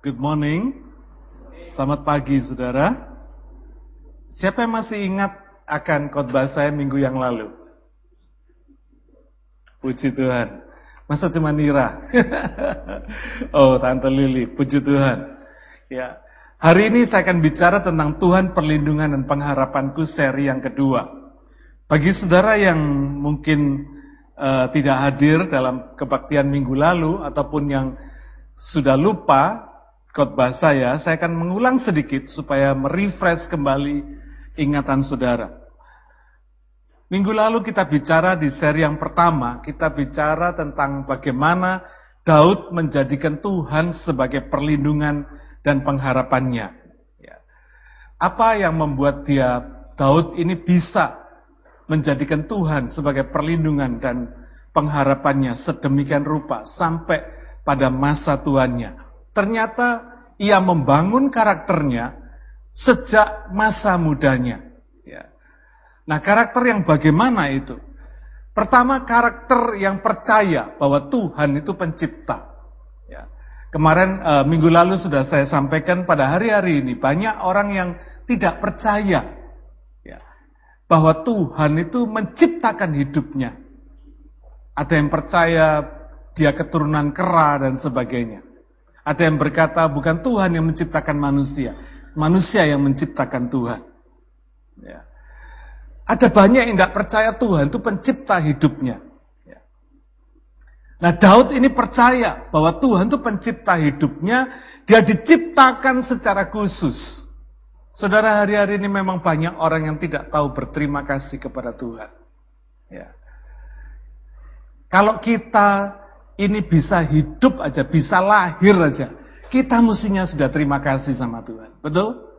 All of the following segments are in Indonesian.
Good morning. Selamat pagi, saudara. Siapa yang masih ingat akan khotbah saya minggu yang lalu? Puji Tuhan. Masa cuma Nira? oh, Tante Lili, puji Tuhan. Ya. Hari ini saya akan bicara tentang Tuhan perlindungan dan pengharapanku seri yang kedua. Bagi saudara yang mungkin uh, tidak hadir dalam kebaktian minggu lalu ataupun yang sudah lupa khotbah saya, saya akan mengulang sedikit supaya merefresh kembali ingatan saudara. Minggu lalu kita bicara di seri yang pertama, kita bicara tentang bagaimana Daud menjadikan Tuhan sebagai perlindungan dan pengharapannya. Ya. Apa yang membuat dia Daud ini bisa menjadikan Tuhan sebagai perlindungan dan pengharapannya sedemikian rupa sampai pada masa tuannya. Ternyata ia membangun karakternya sejak masa mudanya. Ya. Nah karakter yang bagaimana itu? Pertama karakter yang percaya bahwa Tuhan itu pencipta. Ya. Kemarin e, minggu lalu sudah saya sampaikan pada hari-hari ini banyak orang yang tidak percaya ya, bahwa Tuhan itu menciptakan hidupnya. Ada yang percaya dia keturunan kera dan sebagainya. Ada yang berkata bukan Tuhan yang menciptakan manusia, manusia yang menciptakan Tuhan. Ya. Ada banyak yang tidak percaya Tuhan itu pencipta hidupnya. Ya. Nah Daud ini percaya bahwa Tuhan itu pencipta hidupnya, dia diciptakan secara khusus. Saudara hari-hari ini memang banyak orang yang tidak tahu berterima kasih kepada Tuhan. Ya. Kalau kita ini bisa hidup aja, bisa lahir aja. Kita mestinya sudah terima kasih sama Tuhan. Betul?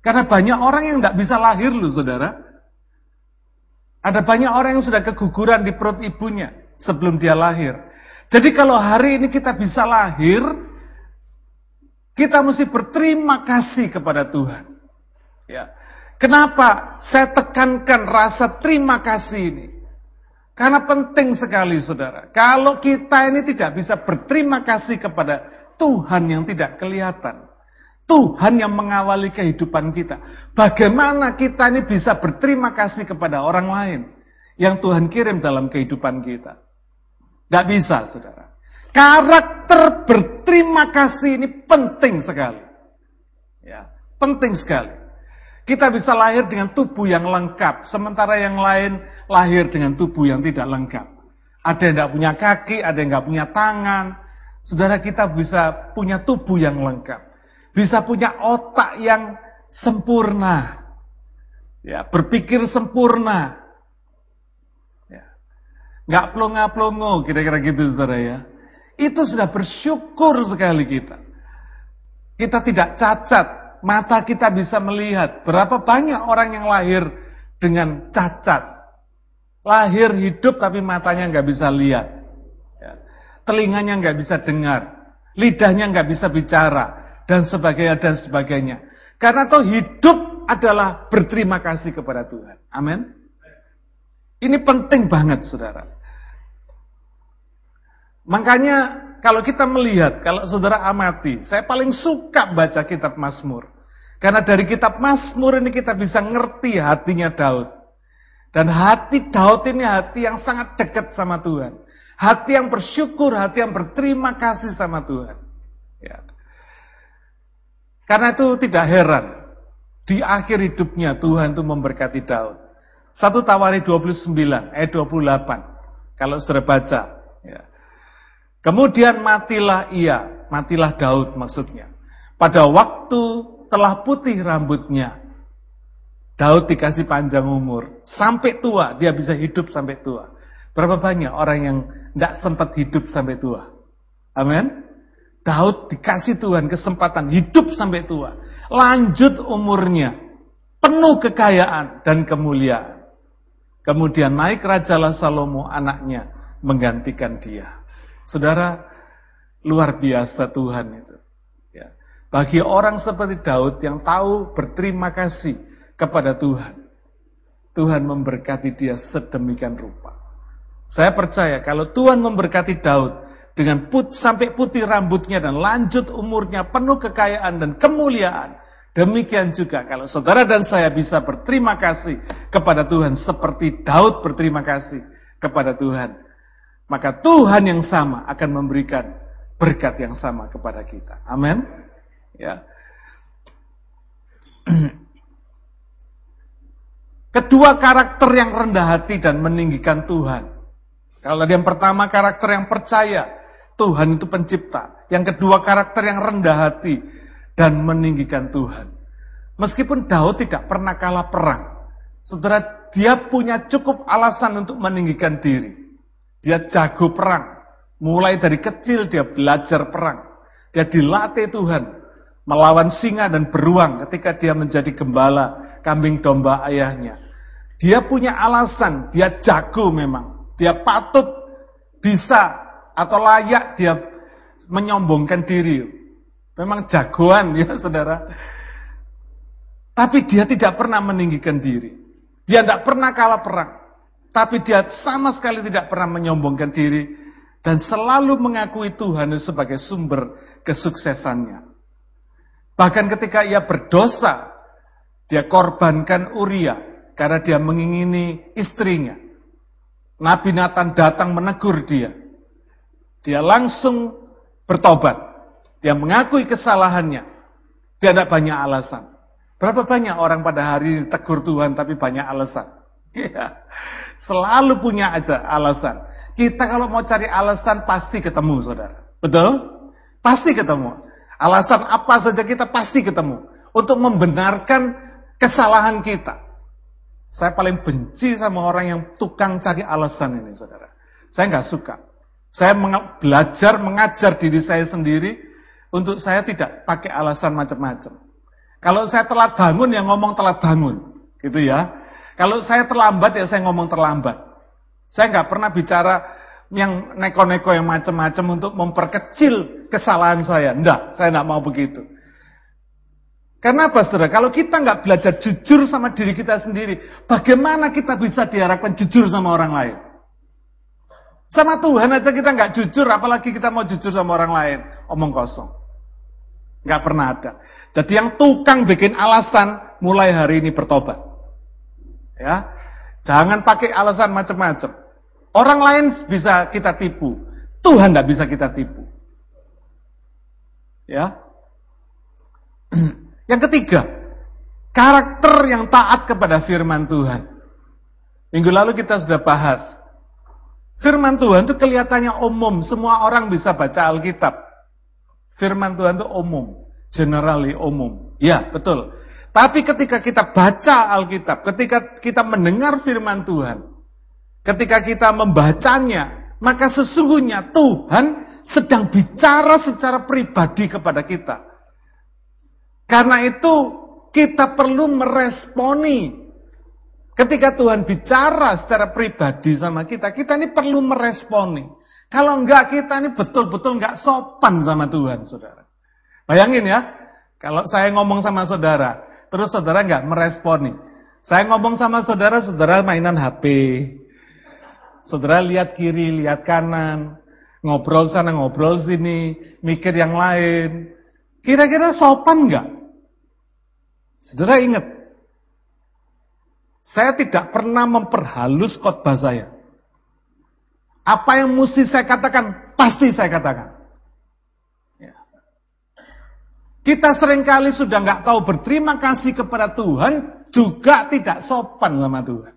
Karena banyak orang yang tidak bisa lahir loh saudara. Ada banyak orang yang sudah keguguran di perut ibunya sebelum dia lahir. Jadi kalau hari ini kita bisa lahir, kita mesti berterima kasih kepada Tuhan. Ya. Kenapa saya tekankan rasa terima kasih ini? Karena penting sekali saudara. Kalau kita ini tidak bisa berterima kasih kepada Tuhan yang tidak kelihatan. Tuhan yang mengawali kehidupan kita. Bagaimana kita ini bisa berterima kasih kepada orang lain. Yang Tuhan kirim dalam kehidupan kita. Tidak bisa saudara. Karakter berterima kasih ini penting sekali. Ya, penting sekali. Kita bisa lahir dengan tubuh yang lengkap, sementara yang lain lahir dengan tubuh yang tidak lengkap. Ada yang tidak punya kaki, ada yang tidak punya tangan. Saudara kita bisa punya tubuh yang lengkap. Bisa punya otak yang sempurna. Ya, berpikir sempurna. Ya. Nggak plonga-plongo, kira-kira gitu saudara ya. Itu sudah bersyukur sekali kita. Kita tidak cacat, mata kita bisa melihat. Berapa banyak orang yang lahir dengan cacat. Lahir hidup tapi matanya nggak bisa lihat. Ya. Telinganya nggak bisa dengar. Lidahnya nggak bisa bicara. Dan sebagainya dan sebagainya. Karena toh hidup adalah berterima kasih kepada Tuhan. Amin. Ini penting banget saudara. Makanya kalau kita melihat, kalau saudara amati, saya paling suka baca kitab Mazmur. Karena dari kitab Mazmur ini kita bisa ngerti hatinya Daud. Dan hati Daud ini hati yang sangat dekat sama Tuhan. Hati yang bersyukur, hati yang berterima kasih sama Tuhan. Ya. Karena itu tidak heran. Di akhir hidupnya Tuhan itu memberkati Daud. Satu Tawari 29, ayat 28. Kalau sudah baca. Ya. Kemudian matilah ia, matilah Daud maksudnya. Pada waktu telah putih rambutnya, Daud dikasih panjang umur. Sampai tua, dia bisa hidup sampai tua. Berapa banyak orang yang tidak sempat hidup sampai tua? Amin. Daud dikasih Tuhan kesempatan hidup sampai tua. Lanjut umurnya. Penuh kekayaan dan kemuliaan. Kemudian naik Raja Salomo anaknya menggantikan dia. Saudara, luar biasa Tuhan itu. Bagi orang seperti Daud yang tahu berterima kasih kepada Tuhan, Tuhan memberkati dia sedemikian rupa. Saya percaya kalau Tuhan memberkati Daud dengan put, sampai putih rambutnya dan lanjut umurnya penuh kekayaan dan kemuliaan. Demikian juga kalau saudara dan saya bisa berterima kasih kepada Tuhan seperti Daud berterima kasih kepada Tuhan. Maka Tuhan yang sama akan memberikan berkat yang sama kepada kita. Amin. Ya. Kedua karakter yang rendah hati dan meninggikan Tuhan. Kalau tadi yang pertama karakter yang percaya, Tuhan itu pencipta. Yang kedua karakter yang rendah hati dan meninggikan Tuhan. Meskipun Daud tidak pernah kalah perang, saudara dia punya cukup alasan untuk meninggikan diri. Dia jago perang. Mulai dari kecil dia belajar perang. Dia dilatih Tuhan melawan singa dan beruang ketika dia menjadi gembala kambing domba ayahnya. Dia punya alasan, dia jago memang. Dia patut bisa atau layak dia menyombongkan diri. Memang jagoan ya saudara. Tapi dia tidak pernah meninggikan diri. Dia tidak pernah kalah perang. Tapi dia sama sekali tidak pernah menyombongkan diri. Dan selalu mengakui Tuhan sebagai sumber kesuksesannya. Bahkan ketika ia berdosa, dia korbankan Uria karena dia mengingini istrinya. Nabi Nathan datang menegur dia. Dia langsung bertobat. Dia mengakui kesalahannya. Dia tidak banyak alasan. Berapa banyak orang pada hari ini tegur Tuhan tapi banyak alasan. Ya, selalu punya aja alasan. Kita kalau mau cari alasan pasti ketemu saudara. Betul? Pasti ketemu. Alasan apa saja kita pasti ketemu. Untuk membenarkan kesalahan kita. Saya paling benci sama orang yang tukang cari alasan ini, saudara. Saya nggak suka. Saya meng belajar mengajar diri saya sendiri untuk saya tidak pakai alasan macam-macam. Kalau saya telat bangun, ya ngomong telat bangun, gitu ya. Kalau saya terlambat, ya saya ngomong terlambat. Saya nggak pernah bicara yang neko-neko yang macam-macam untuk memperkecil kesalahan saya. Enggak, saya nggak mau begitu. Karena apa saudara? Kalau kita nggak belajar jujur sama diri kita sendiri, bagaimana kita bisa diharapkan jujur sama orang lain? Sama Tuhan aja kita nggak jujur, apalagi kita mau jujur sama orang lain. Omong kosong. Nggak pernah ada. Jadi yang tukang bikin alasan, mulai hari ini bertobat. Ya, Jangan pakai alasan macam-macam. Orang lain bisa kita tipu. Tuhan nggak bisa kita tipu. Ya, Yang ketiga, karakter yang taat kepada firman Tuhan. Minggu lalu kita sudah bahas. Firman Tuhan itu kelihatannya umum, semua orang bisa baca Alkitab. Firman Tuhan itu umum, generally umum. Ya, betul. Tapi ketika kita baca Alkitab, ketika kita mendengar firman Tuhan, ketika kita membacanya, maka sesungguhnya Tuhan sedang bicara secara pribadi kepada kita. Karena itu kita perlu meresponi. Ketika Tuhan bicara secara pribadi sama kita, kita ini perlu meresponi. Kalau enggak, kita ini betul-betul enggak sopan sama Tuhan, saudara. Bayangin ya, kalau saya ngomong sama saudara, terus saudara enggak meresponi. Saya ngomong sama saudara, saudara mainan HP. Saudara lihat kiri, lihat kanan, ngobrol sana, ngobrol sini, mikir yang lain. Kira-kira sopan enggak? Saudara ingat, saya tidak pernah memperhalus khotbah saya. Apa yang mesti saya katakan, pasti saya katakan. Ya. Kita sering kali sudah nggak tahu berterima kasih kepada Tuhan, juga tidak sopan sama Tuhan.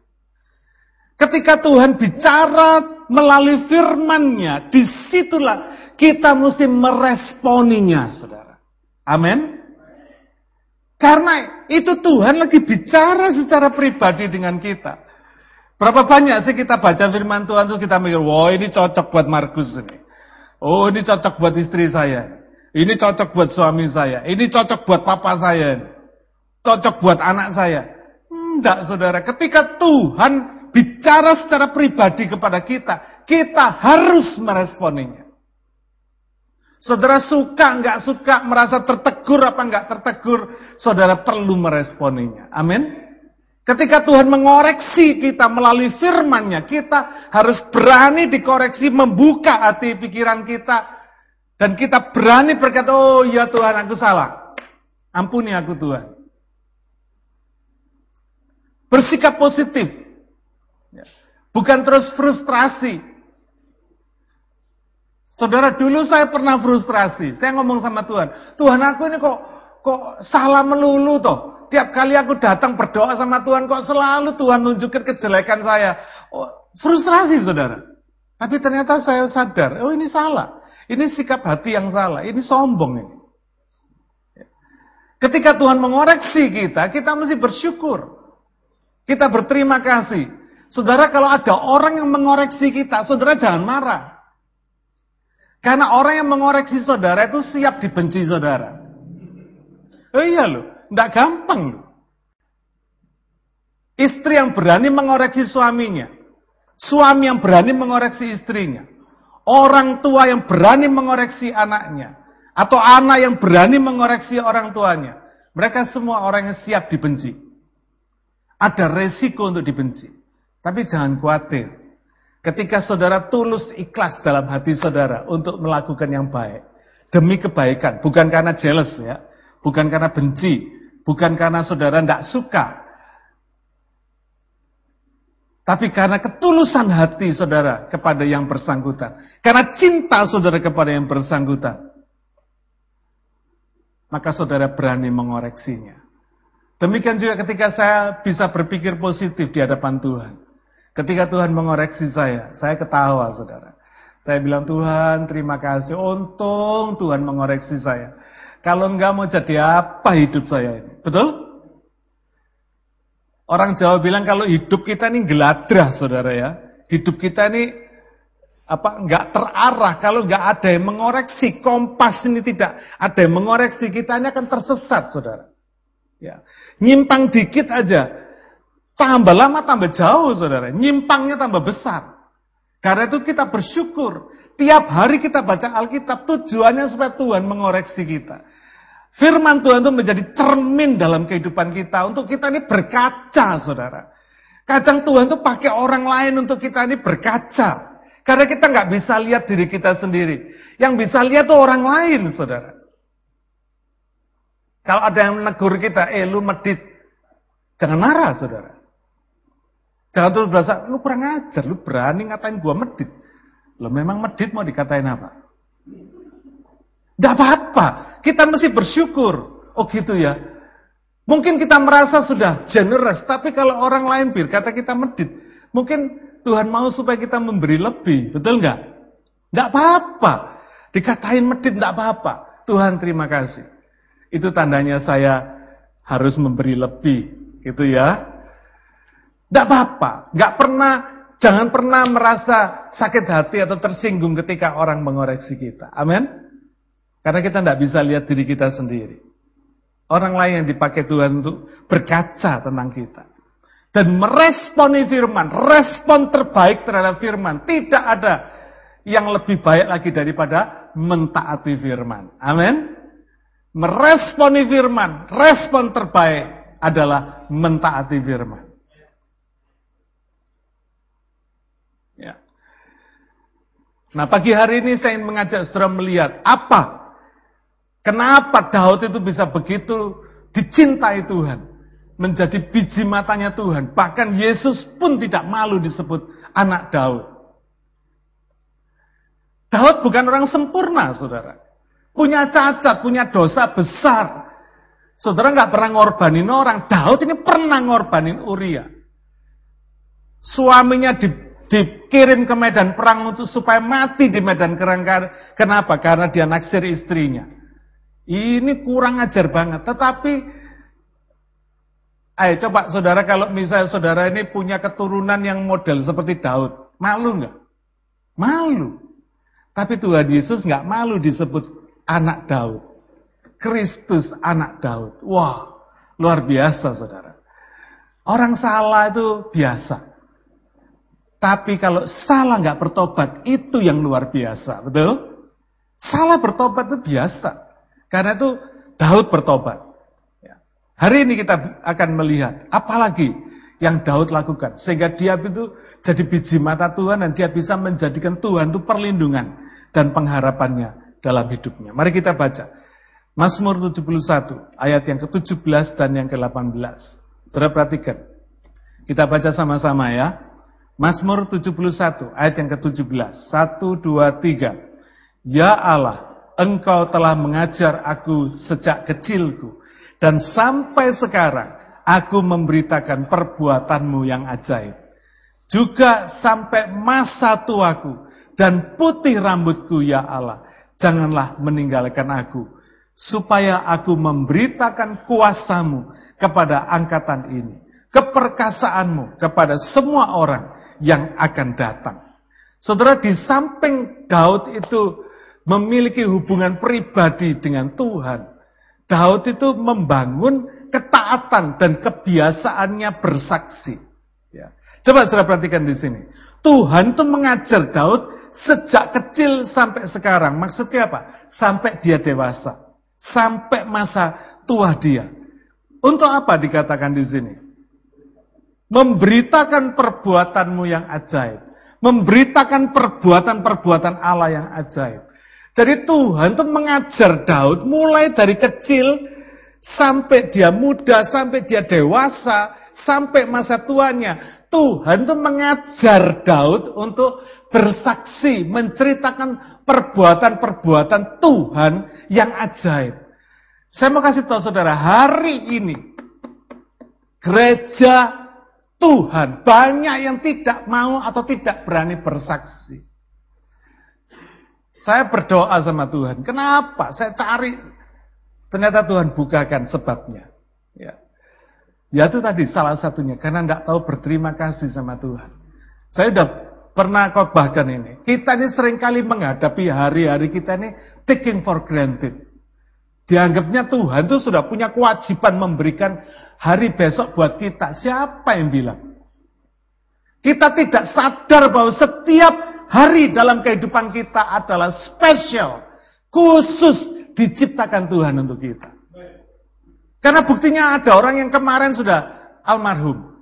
Ketika Tuhan bicara melalui firman-Nya, di situlah kita mesti meresponinya, saudara. Amin. Karena itu Tuhan lagi bicara secara pribadi dengan kita. Berapa banyak sih kita baca firman Tuhan terus kita mikir, wah ini cocok buat Markus ini. Oh ini cocok buat istri saya. Ini cocok buat suami saya. Ini cocok buat papa saya. Cocok buat anak saya. Enggak saudara, ketika Tuhan bicara secara pribadi kepada kita, kita harus meresponinya. Saudara suka, nggak suka, merasa tertegur apa nggak tertegur, saudara perlu meresponinya. Amin. Ketika Tuhan mengoreksi kita melalui firman-Nya, kita harus berani dikoreksi, membuka hati pikiran kita, dan kita berani berkata, oh ya Tuhan aku salah. Ampuni aku Tuhan. Bersikap positif. Bukan terus frustrasi. Saudara, dulu saya pernah frustrasi. Saya ngomong sama Tuhan, Tuhan aku ini kok kok salah melulu toh. Tiap kali aku datang berdoa sama Tuhan, kok selalu Tuhan nunjukin kejelekan saya. Oh, frustrasi, saudara. Tapi ternyata saya sadar, oh ini salah. Ini sikap hati yang salah, ini sombong ini. Ketika Tuhan mengoreksi kita, kita mesti bersyukur. Kita berterima kasih. Saudara, kalau ada orang yang mengoreksi kita, saudara jangan marah. Karena orang yang mengoreksi saudara itu siap dibenci saudara. Oh iya loh. Tidak gampang. Istri yang berani mengoreksi suaminya. Suami yang berani mengoreksi istrinya. Orang tua yang berani mengoreksi anaknya. Atau anak yang berani mengoreksi orang tuanya. Mereka semua orang yang siap dibenci. Ada resiko untuk dibenci. Tapi jangan khawatir. Ketika saudara tulus ikhlas dalam hati saudara untuk melakukan yang baik. Demi kebaikan. Bukan karena jealous ya. Bukan karena benci, bukan karena saudara tidak suka. Tapi karena ketulusan hati saudara kepada yang bersangkutan. Karena cinta saudara kepada yang bersangkutan. Maka saudara berani mengoreksinya. Demikian juga ketika saya bisa berpikir positif di hadapan Tuhan. Ketika Tuhan mengoreksi saya, saya ketawa saudara. Saya bilang, Tuhan terima kasih, untung Tuhan mengoreksi saya. Kalau enggak mau jadi apa hidup saya ini? Betul? Orang Jawa bilang kalau hidup kita ini geladrah, saudara ya. Hidup kita ini apa enggak terarah kalau enggak ada yang mengoreksi kompas ini tidak ada yang mengoreksi kita ini akan tersesat saudara ya nyimpang dikit aja tambah lama tambah jauh saudara nyimpangnya tambah besar karena itu kita bersyukur tiap hari kita baca Alkitab tujuannya supaya Tuhan mengoreksi kita Firman Tuhan itu menjadi cermin dalam kehidupan kita. Untuk kita ini berkaca, saudara. Kadang Tuhan itu pakai orang lain untuk kita ini berkaca. Karena kita nggak bisa lihat diri kita sendiri. Yang bisa lihat tuh orang lain, saudara. Kalau ada yang menegur kita, eh lu medit. Jangan marah, saudara. Jangan terus berasa, lu kurang ajar, lu berani ngatain gua medit. Lo memang medit mau dikatain apa? Tidak apa-apa. Kita mesti bersyukur. Oh gitu ya. Mungkin kita merasa sudah generous, tapi kalau orang lain bir kata kita medit, mungkin Tuhan mau supaya kita memberi lebih, betul nggak? Nggak apa-apa. Dikatain medit nggak apa-apa. Tuhan terima kasih. Itu tandanya saya harus memberi lebih, gitu ya. Nggak apa-apa. Nggak pernah, jangan pernah merasa sakit hati atau tersinggung ketika orang mengoreksi kita. Amin. Karena kita tidak bisa lihat diri kita sendiri. Orang lain yang dipakai Tuhan untuk berkaca tentang kita. Dan meresponi firman, respon terbaik terhadap firman. Tidak ada yang lebih baik lagi daripada mentaati firman. Amin. Meresponi firman, respon terbaik adalah mentaati firman. Ya. Nah pagi hari ini saya ingin mengajak saudara melihat apa Kenapa Daud itu bisa begitu dicintai Tuhan? Menjadi biji matanya Tuhan. Bahkan Yesus pun tidak malu disebut anak Daud. Daud bukan orang sempurna, saudara. Punya cacat, punya dosa besar. Saudara nggak pernah ngorbanin orang. Daud ini pernah ngorbanin Uria. Suaminya di, dikirim ke medan perang untuk supaya mati di medan perang. Kenapa? Karena dia naksir istrinya. Ini kurang ajar banget. Tetapi, ayo coba saudara kalau misalnya saudara ini punya keturunan yang model seperti Daud, malu nggak? Malu. Tapi Tuhan Yesus nggak malu disebut anak Daud. Kristus anak Daud. Wah, luar biasa saudara. Orang salah itu biasa. Tapi kalau salah nggak bertobat, itu yang luar biasa, betul? Salah bertobat itu biasa. Karena itu Daud bertobat. Ya. Hari ini kita akan melihat, apalagi yang Daud lakukan. Sehingga dia itu jadi biji mata Tuhan dan dia bisa menjadikan Tuhan itu perlindungan dan pengharapannya dalam hidupnya. Mari kita baca. Mazmur 71 ayat yang ke-17 dan yang ke-18. Saudara perhatikan. Kita baca sama-sama ya. Mazmur 71 ayat yang ke-17. 1 2 3. Ya Allah, Engkau telah mengajar aku sejak kecilku dan sampai sekarang aku memberitakan perbuatanmu yang ajaib. Juga sampai masa tuaku dan putih rambutku ya Allah. Janganlah meninggalkan aku supaya aku memberitakan kuasamu kepada angkatan ini, keperkasaanmu kepada semua orang yang akan datang. Saudara, di samping Daud itu memiliki hubungan pribadi dengan Tuhan, Daud itu membangun ketaatan dan kebiasaannya bersaksi. Ya. Coba saudara perhatikan di sini. Tuhan itu mengajar Daud sejak kecil sampai sekarang. Maksudnya apa? Sampai dia dewasa sampai masa tua dia. Untuk apa dikatakan di sini? Memberitakan perbuatanmu yang ajaib. Memberitakan perbuatan-perbuatan Allah yang ajaib. Jadi Tuhan itu mengajar Daud mulai dari kecil sampai dia muda, sampai dia dewasa, sampai masa tuanya. Tuhan itu mengajar Daud untuk bersaksi, menceritakan perbuatan-perbuatan Tuhan yang ajaib. Saya mau kasih tahu saudara, hari ini gereja Tuhan banyak yang tidak mau atau tidak berani bersaksi. Saya berdoa sama Tuhan. Kenapa? Saya cari. Ternyata Tuhan bukakan sebabnya. Ya. Ya itu tadi salah satunya. Karena tidak tahu berterima kasih sama Tuhan. Saya sudah pernah khotbahkan ini. Kita ini sering kali menghadapi hari-hari kita ini taking for granted. Dianggapnya Tuhan itu sudah punya kewajiban memberikan hari besok buat kita. Siapa yang bilang? Kita tidak sadar bahwa setiap hari dalam kehidupan kita adalah spesial, khusus diciptakan Tuhan untuk kita. Karena buktinya ada orang yang kemarin sudah almarhum.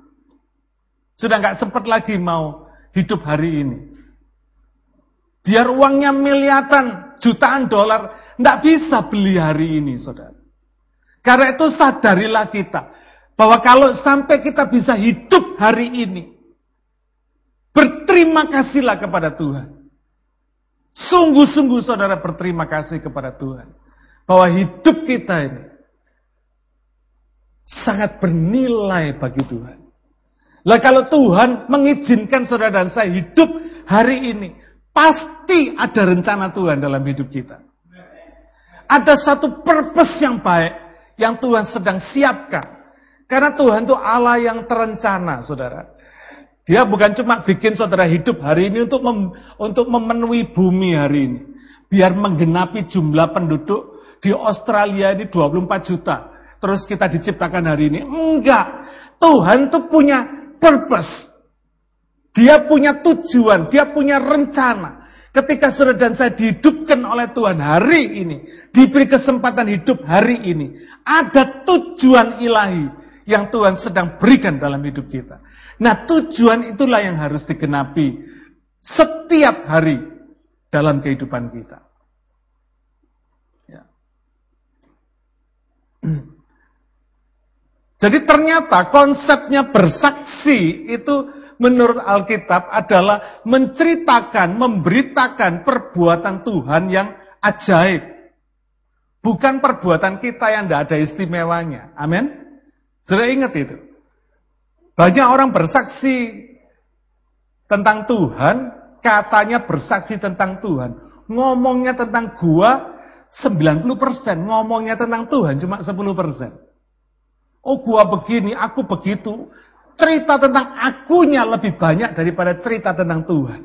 Sudah nggak sempat lagi mau hidup hari ini. Biar uangnya miliatan, jutaan dolar, tidak bisa beli hari ini, saudara. Karena itu sadarilah kita, bahwa kalau sampai kita bisa hidup hari ini, berterima kasihlah kepada Tuhan. Sungguh-sungguh saudara berterima kasih kepada Tuhan. Bahwa hidup kita ini sangat bernilai bagi Tuhan. Lah kalau Tuhan mengizinkan saudara dan saya hidup hari ini, pasti ada rencana Tuhan dalam hidup kita. Ada satu purpose yang baik yang Tuhan sedang siapkan. Karena Tuhan itu Allah yang terencana, saudara. Dia bukan cuma bikin saudara hidup hari ini untuk mem, untuk memenuhi bumi hari ini. Biar menggenapi jumlah penduduk di Australia ini 24 juta. Terus kita diciptakan hari ini. Enggak. Tuhan itu punya purpose. Dia punya tujuan, dia punya rencana. Ketika saudara dan saya dihidupkan oleh Tuhan hari ini, diberi kesempatan hidup hari ini, ada tujuan ilahi yang Tuhan sedang berikan dalam hidup kita. Nah, tujuan itulah yang harus digenapi setiap hari dalam kehidupan kita. Ya. Jadi ternyata konsepnya bersaksi itu menurut Alkitab adalah menceritakan, memberitakan perbuatan Tuhan yang ajaib. Bukan perbuatan kita yang tidak ada istimewanya. Amin. Sudah ingat itu. Banyak orang bersaksi tentang Tuhan, katanya bersaksi tentang Tuhan. Ngomongnya tentang gua 90%, ngomongnya tentang Tuhan cuma 10%. Oh gua begini, aku begitu. Cerita tentang akunya lebih banyak daripada cerita tentang Tuhan.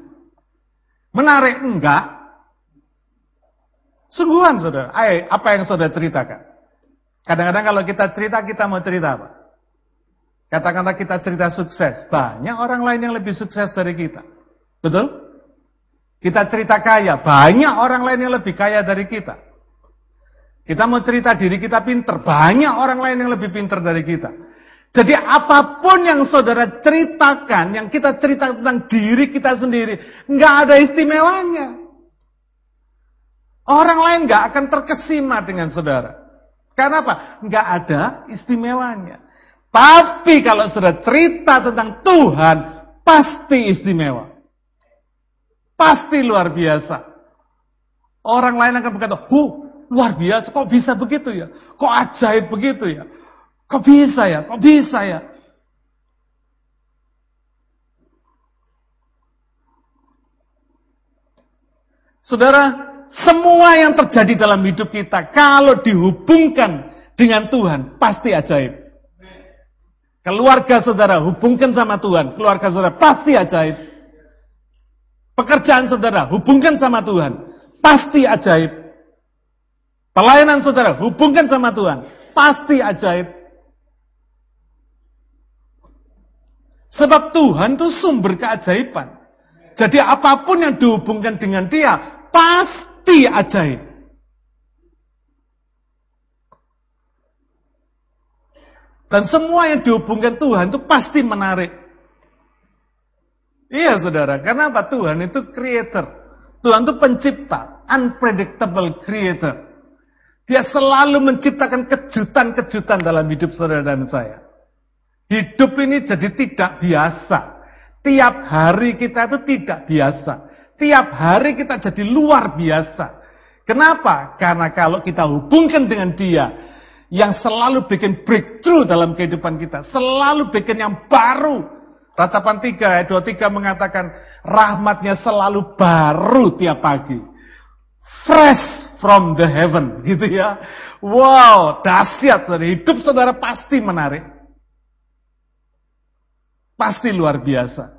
Menarik enggak? Sungguhan saudara. Ayo, apa yang saudara ceritakan? Kadang-kadang kalau kita cerita, kita mau cerita apa? Katakanlah kita cerita sukses. Banyak orang lain yang lebih sukses dari kita. Betul? Kita cerita kaya. Banyak orang lain yang lebih kaya dari kita. Kita mau cerita diri kita pinter, banyak orang lain yang lebih pinter dari kita. Jadi apa pun yang saudara ceritakan, yang kita cerita tentang diri kita sendiri, nggak ada istimewanya. Orang lain nggak akan terkesima dengan saudara. Karena apa? Nggak ada istimewanya. Tapi kalau saudara cerita tentang Tuhan, pasti istimewa. Pasti luar biasa. Orang lain akan berkata, hu, luar biasa, kok bisa begitu ya? Kok ajaib begitu ya? Kok bisa ya? Kok bisa ya? Saudara, semua yang terjadi dalam hidup kita kalau dihubungkan dengan Tuhan pasti ajaib. Keluarga saudara hubungkan sama Tuhan, keluarga saudara pasti ajaib. Pekerjaan saudara hubungkan sama Tuhan, pasti ajaib. Pelayanan saudara hubungkan sama Tuhan, pasti ajaib. Sebab Tuhan itu sumber keajaiban. Jadi apa pun yang dihubungkan dengan dia, pasti ajaib. Dan semua yang dihubungkan Tuhan itu pasti menarik. Iya saudara, karena apa? Tuhan itu creator. Tuhan itu pencipta, unpredictable creator. Dia selalu menciptakan kejutan-kejutan dalam hidup saudara dan saya. Hidup ini jadi tidak biasa. Tiap hari kita itu tidak biasa. Tiap hari kita jadi luar biasa. Kenapa? Karena kalau kita hubungkan dengan dia, yang selalu bikin breakthrough dalam kehidupan kita, selalu bikin yang baru. Ratapan 3 ayat 23 mengatakan, rahmatnya selalu baru tiap pagi. Fresh from the heaven, gitu ya. Wow, dahsyat saudara. Hidup saudara pasti menarik. Pasti luar biasa.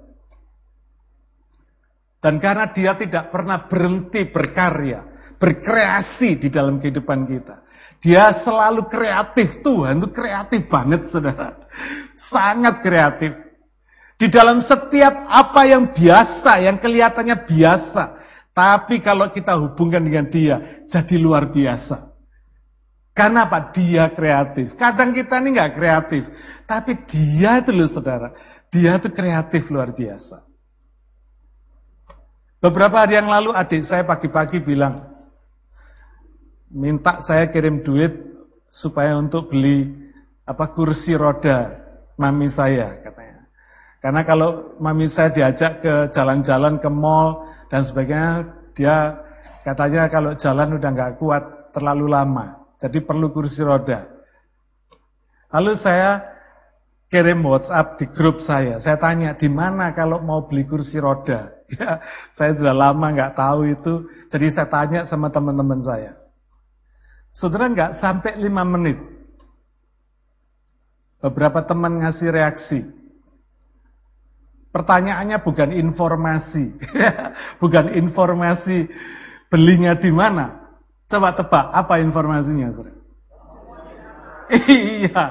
Dan karena dia tidak pernah berhenti berkarya, berkreasi di dalam kehidupan kita. Dia selalu kreatif. Tuhan itu kreatif banget, saudara. Sangat kreatif. Di dalam setiap apa yang biasa, yang kelihatannya biasa. Tapi kalau kita hubungkan dengan dia, jadi luar biasa. Karena apa? Dia kreatif. Kadang kita ini nggak kreatif. Tapi dia itu loh saudara. Dia tuh kreatif luar biasa. Beberapa hari yang lalu adik saya pagi-pagi bilang, minta saya kirim duit supaya untuk beli apa kursi roda mami saya katanya. Karena kalau mami saya diajak ke jalan-jalan ke mall dan sebagainya, dia katanya kalau jalan udah nggak kuat terlalu lama, jadi perlu kursi roda. Lalu saya kirim WhatsApp di grup saya. Saya tanya, di mana kalau mau beli kursi roda? Ya, saya sudah lama nggak tahu itu. Jadi saya tanya sama teman-teman saya. Saudara nggak sampai lima menit. Beberapa teman ngasih reaksi. Pertanyaannya bukan informasi, bukan informasi belinya di mana. Coba tebak apa informasinya, saudara? Iya.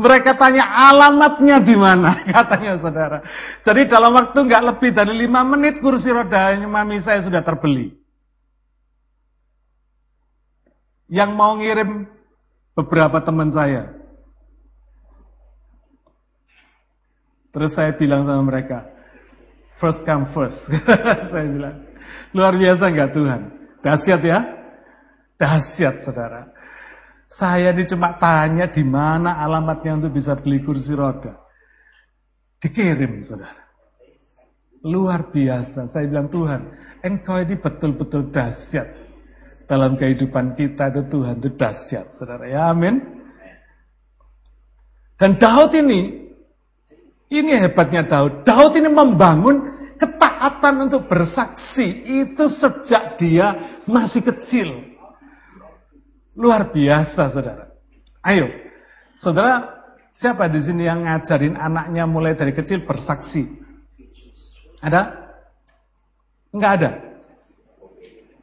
Mereka tanya alamatnya di mana, katanya saudara. Jadi dalam waktu nggak lebih dari lima menit kursi roda mami saya sudah terbeli. Yang mau ngirim beberapa teman saya. Terus saya bilang sama mereka, first come first. saya bilang, luar biasa nggak Tuhan? Dahsyat ya? Dahsyat saudara. Saya ini cuma tanya di mana alamatnya untuk bisa beli kursi roda. Dikirim, saudara. Luar biasa. Saya bilang, Tuhan, engkau ini betul-betul dahsyat. Dalam kehidupan kita itu Tuhan itu dahsyat, saudara. Ya, amin. Dan Daud ini, ini hebatnya Daud. Daud ini membangun ketaatan untuk bersaksi. Itu sejak dia masih kecil. Luar biasa, saudara. Ayo, saudara, siapa di sini yang ngajarin anaknya mulai dari kecil bersaksi? Ada? Enggak ada?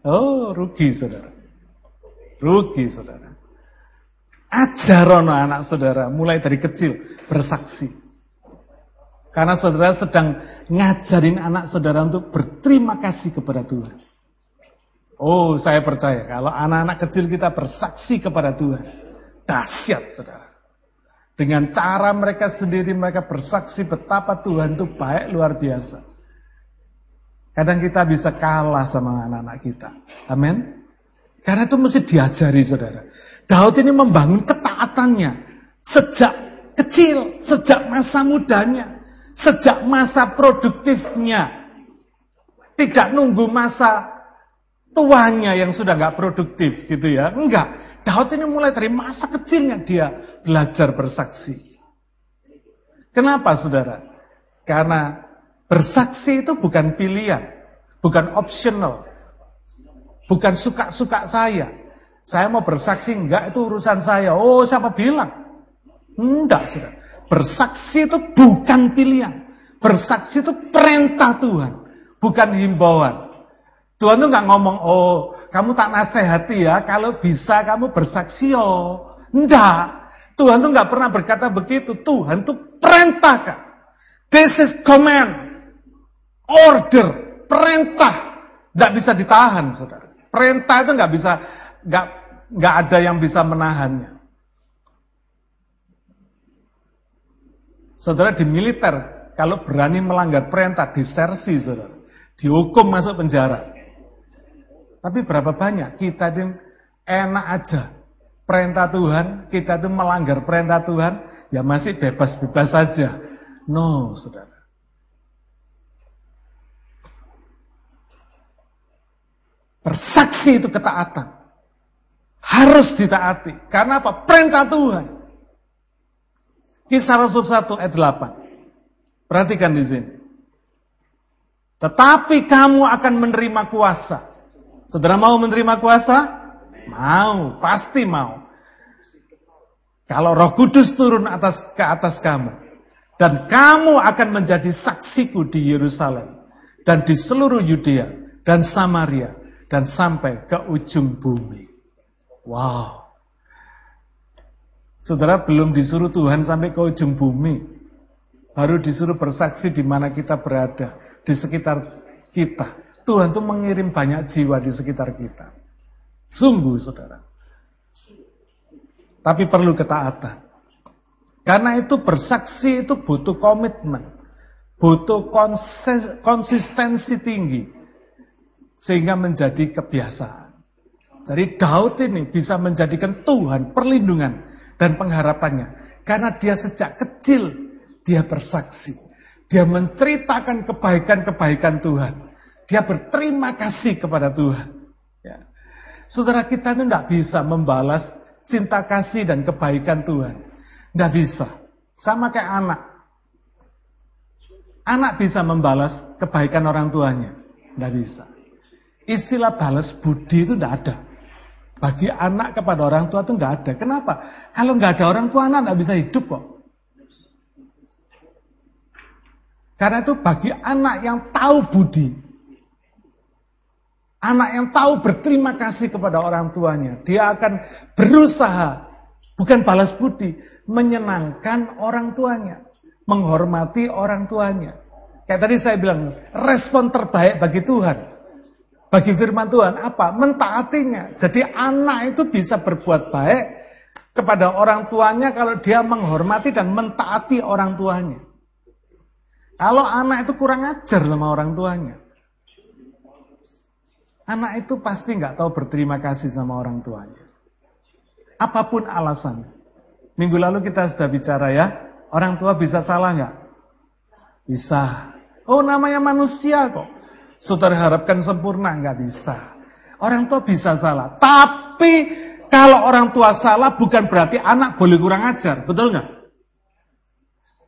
Oh, rugi, saudara. Rugi, saudara. Ajarono anak saudara mulai dari kecil bersaksi. Karena saudara sedang ngajarin anak saudara untuk berterima kasih kepada Tuhan. Oh, saya percaya kalau anak-anak kecil kita bersaksi kepada Tuhan, dahsyat saudara. Dengan cara mereka sendiri mereka bersaksi betapa Tuhan itu baik luar biasa. Kadang kita bisa kalah sama anak-anak kita. Amin. Karena itu mesti diajari saudara. Daud ini membangun ketaatannya. Sejak kecil, sejak masa mudanya. Sejak masa produktifnya. Tidak nunggu masa tuanya yang sudah nggak produktif gitu ya. Enggak. Daud ini mulai dari masa kecilnya dia belajar bersaksi. Kenapa saudara? Karena bersaksi itu bukan pilihan. Bukan optional. Bukan suka-suka saya. Saya mau bersaksi, enggak itu urusan saya. Oh siapa bilang? Enggak saudara. Bersaksi itu bukan pilihan. Bersaksi itu perintah Tuhan. Bukan himbauan. Tuhan tuh nggak ngomong, oh kamu tak nasihati ya, kalau bisa kamu bersaksi oh. Enggak. Tuhan tuh nggak pernah berkata begitu. Tuhan tuh perintahkan. This is command. Order. Perintah. Nggak bisa ditahan, saudara. Perintah itu nggak bisa, nggak nggak ada yang bisa menahannya. Saudara di militer, kalau berani melanggar perintah, disersi, saudara. Dihukum masuk penjara. Tapi berapa banyak kita itu enak aja. Perintah Tuhan, kita itu melanggar perintah Tuhan, ya masih bebas-bebas saja. No, saudara. Bersaksi itu ketaatan. Harus ditaati. Karena apa? Perintah Tuhan. Kisah Rasul 1 ayat 8. Perhatikan di sini. Tetapi kamu akan menerima kuasa Saudara mau menerima kuasa? Mau, pasti mau. Kalau Roh Kudus turun atas ke atas kamu dan kamu akan menjadi saksiku di Yerusalem dan di seluruh Yudea dan Samaria dan sampai ke ujung bumi. Wow. Saudara belum disuruh Tuhan sampai ke ujung bumi. Baru disuruh bersaksi di mana kita berada, di sekitar kita. Tuhan tuh mengirim banyak jiwa di sekitar kita. Sungguh saudara. Tapi perlu ketaatan. Karena itu bersaksi itu butuh komitmen. Butuh konsistensi tinggi. Sehingga menjadi kebiasaan. Jadi Daud ini bisa menjadikan Tuhan perlindungan dan pengharapannya. Karena dia sejak kecil dia bersaksi. Dia menceritakan kebaikan-kebaikan Tuhan. Dia berterima kasih kepada Tuhan. Ya. Saudara kita itu tidak bisa membalas cinta kasih dan kebaikan Tuhan. Tidak bisa. Sama kayak anak. Anak bisa membalas kebaikan orang tuanya. Tidak bisa. Istilah balas budi itu tidak ada. Bagi anak kepada orang tua itu tidak ada. Kenapa? Kalau nggak ada orang tua anak tidak bisa hidup kok. Karena itu bagi anak yang tahu budi, Anak yang tahu berterima kasih kepada orang tuanya. Dia akan berusaha, bukan balas budi, menyenangkan orang tuanya. Menghormati orang tuanya. Kayak tadi saya bilang, respon terbaik bagi Tuhan. Bagi firman Tuhan, apa? Mentaatinya. Jadi anak itu bisa berbuat baik kepada orang tuanya kalau dia menghormati dan mentaati orang tuanya. Kalau anak itu kurang ajar sama orang tuanya. Anak itu pasti nggak tahu berterima kasih sama orang tuanya. Apa pun alasan. Minggu lalu kita sudah bicara ya, orang tua bisa salah nggak? Bisa. Oh namanya manusia kok. Saudara harapkan sempurna nggak bisa. Orang tua bisa salah. Tapi kalau orang tua salah bukan berarti anak boleh kurang ajar, betul nggak?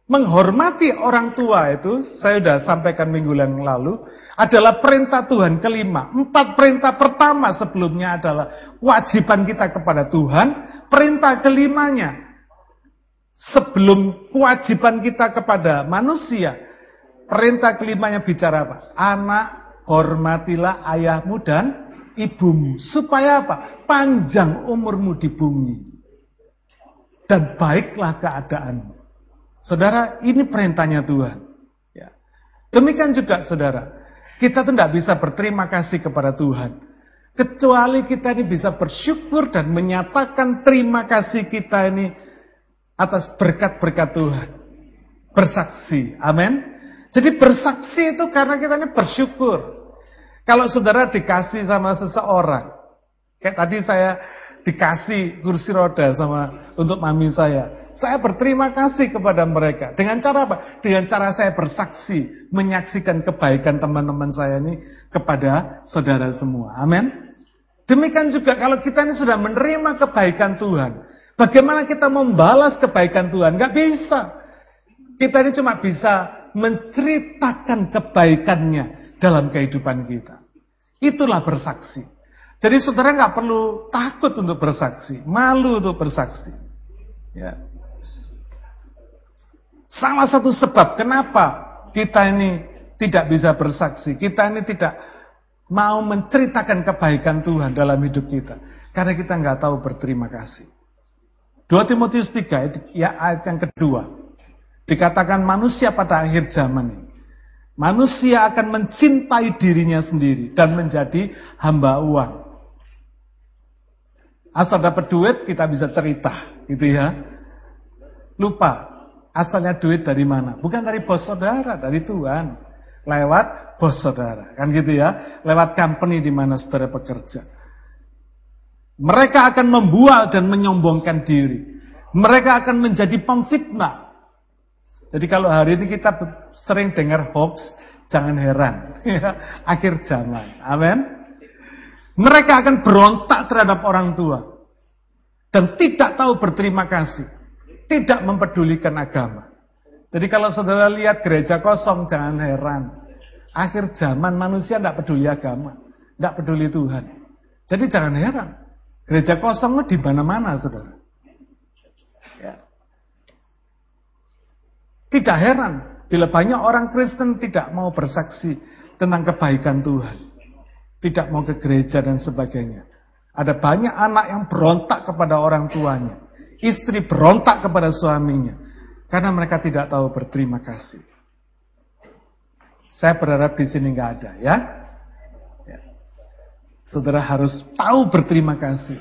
Menghormati orang tua itu, saya sudah sampaikan minggu yang lalu, adalah perintah Tuhan kelima. Empat perintah pertama sebelumnya adalah kewajiban kita kepada Tuhan. Perintah kelimanya, sebelum kewajiban kita kepada manusia, perintah kelimanya bicara apa? Anak, hormatilah ayahmu dan ibumu. Supaya apa? Panjang umurmu di bumi. Dan baiklah keadaanmu. Saudara, ini perintahnya Tuhan. Ya. Demikian juga saudara, kita tidak bisa berterima kasih kepada Tuhan. Kecuali kita ini bisa bersyukur dan menyatakan terima kasih kita ini atas berkat-berkat Tuhan. Bersaksi. Amin. Jadi bersaksi itu karena kita ini bersyukur. Kalau saudara dikasih sama seseorang, kayak tadi saya dikasih kursi roda sama untuk mami saya. Saya berterima kasih kepada mereka. Dengan cara apa? Dengan cara saya bersaksi, menyaksikan kebaikan teman-teman saya ini kepada saudara semua. Amin. Demikian juga kalau kita ini sudah menerima kebaikan Tuhan, bagaimana kita membalas kebaikan Tuhan? Gak bisa. Kita ini cuma bisa menceritakan kebaikannya dalam kehidupan kita. Itulah bersaksi. Jadi saudara nggak perlu takut untuk bersaksi, malu untuk bersaksi. Ya. Salah satu sebab kenapa kita ini tidak bisa bersaksi, kita ini tidak mau menceritakan kebaikan Tuhan dalam hidup kita, karena kita nggak tahu berterima kasih. 2 Timotius 3 ya ayat yang kedua dikatakan manusia pada akhir zaman ini Manusia akan mencintai dirinya sendiri dan menjadi hamba uang. Asal dapat duit kita bisa cerita, gitu ya. Lupa asalnya duit dari mana? Bukan dari bos saudara, dari Tuhan. Lewat bos saudara, kan gitu ya. Lewat company di mana saudara bekerja. Mereka akan membual dan menyombongkan diri. Mereka akan menjadi pemfitnah jadi kalau hari ini kita sering dengar hoax, jangan heran. Akhir zaman. Amin. Mereka akan berontak terhadap orang tua. Dan tidak tahu berterima kasih. Tidak mempedulikan agama. Jadi kalau saudara lihat gereja kosong, jangan heran. Akhir zaman manusia tidak peduli agama. Tidak peduli Tuhan. Jadi jangan heran. Gereja kosong di mana-mana saudara. Tidak heran bila banyak orang Kristen tidak mau bersaksi tentang kebaikan Tuhan. Tidak mau ke gereja dan sebagainya. Ada banyak anak yang berontak kepada orang tuanya. Istri berontak kepada suaminya. Karena mereka tidak tahu berterima kasih. Saya berharap di sini nggak ada ya. ya. Saudara harus tahu berterima kasih.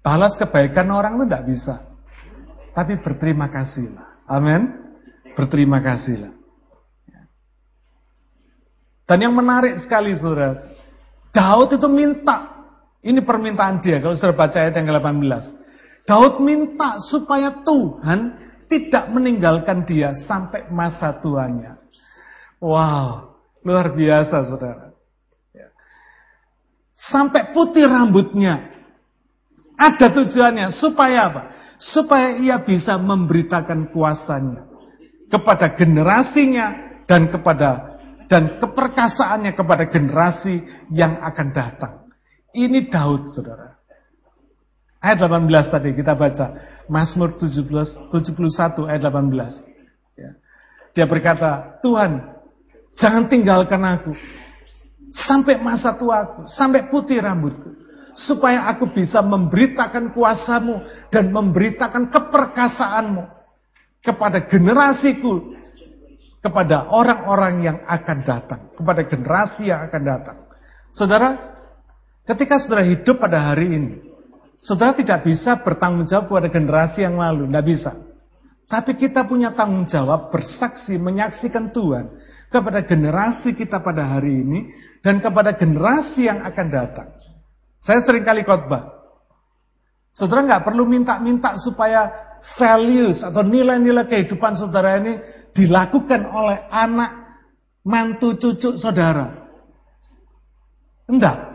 Balas kebaikan orang itu tidak bisa. Tapi berterima kasihlah. Amin. Berterima kasihlah. Dan yang menarik sekali saudara, Daud itu minta, ini permintaan dia kalau saudara baca ayat yang ke-18. Daud minta supaya Tuhan tidak meninggalkan dia sampai masa tuanya. Wow, luar biasa saudara. Ya. Sampai putih rambutnya. Ada tujuannya supaya apa? supaya ia bisa memberitakan kuasanya kepada generasinya dan kepada dan keperkasaannya kepada generasi yang akan datang. Ini Daud, saudara. Ayat 18 tadi kita baca. Mazmur 17, 71 ayat 18. Ya. Dia berkata, Tuhan, jangan tinggalkan aku. Sampai masa tuaku, sampai putih rambutku supaya aku bisa memberitakan kuasamu dan memberitakan keperkasaanmu kepada generasiku, kepada orang-orang yang akan datang, kepada generasi yang akan datang. Saudara, ketika saudara hidup pada hari ini, saudara tidak bisa bertanggung jawab kepada generasi yang lalu, tidak bisa. Tapi kita punya tanggung jawab bersaksi, menyaksikan Tuhan kepada generasi kita pada hari ini dan kepada generasi yang akan datang. Saya sering kali khotbah. Saudara nggak perlu minta-minta supaya values atau nilai-nilai kehidupan saudara ini dilakukan oleh anak, mantu, cucu saudara. Enggak,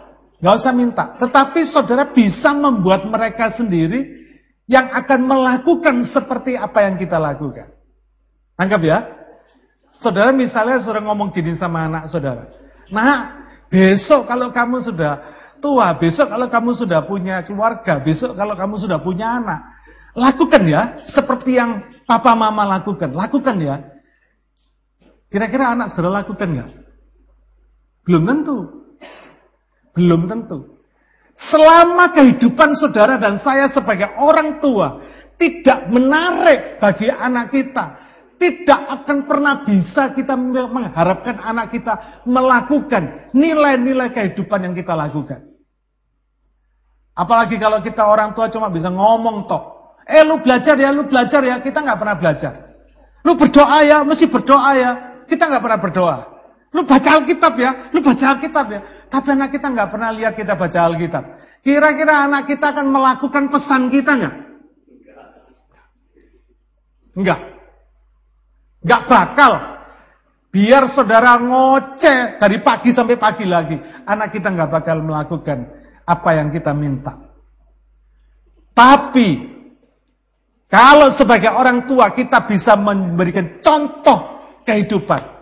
nggak usah minta. Tetapi saudara bisa membuat mereka sendiri yang akan melakukan seperti apa yang kita lakukan. Anggap ya. Saudara misalnya saudara ngomong gini sama anak saudara. Nah, besok kalau kamu sudah tua, besok kalau kamu sudah punya keluarga, besok kalau kamu sudah punya anak, lakukan ya, seperti yang papa mama lakukan, lakukan ya. Kira-kira anak sudah lakukan nggak? Belum tentu. Belum tentu. Selama kehidupan saudara dan saya sebagai orang tua tidak menarik bagi anak kita, tidak akan pernah bisa kita mengharapkan anak kita melakukan nilai-nilai kehidupan yang kita lakukan. Apalagi kalau kita orang tua cuma bisa ngomong tok. Eh lu belajar ya, lu belajar ya, kita nggak pernah belajar. Lu berdoa ya, mesti berdoa ya, kita nggak pernah berdoa. Lu baca Alkitab ya, lu baca Alkitab ya. Tapi anak kita nggak pernah lihat kita baca Alkitab. Kira-kira anak kita akan melakukan pesan kita nggak? Enggak. Enggak bakal. Biar saudara ngoceh dari pagi sampai pagi lagi. Anak kita nggak bakal melakukan apa yang kita minta. Tapi kalau sebagai orang tua kita bisa memberikan contoh kehidupan.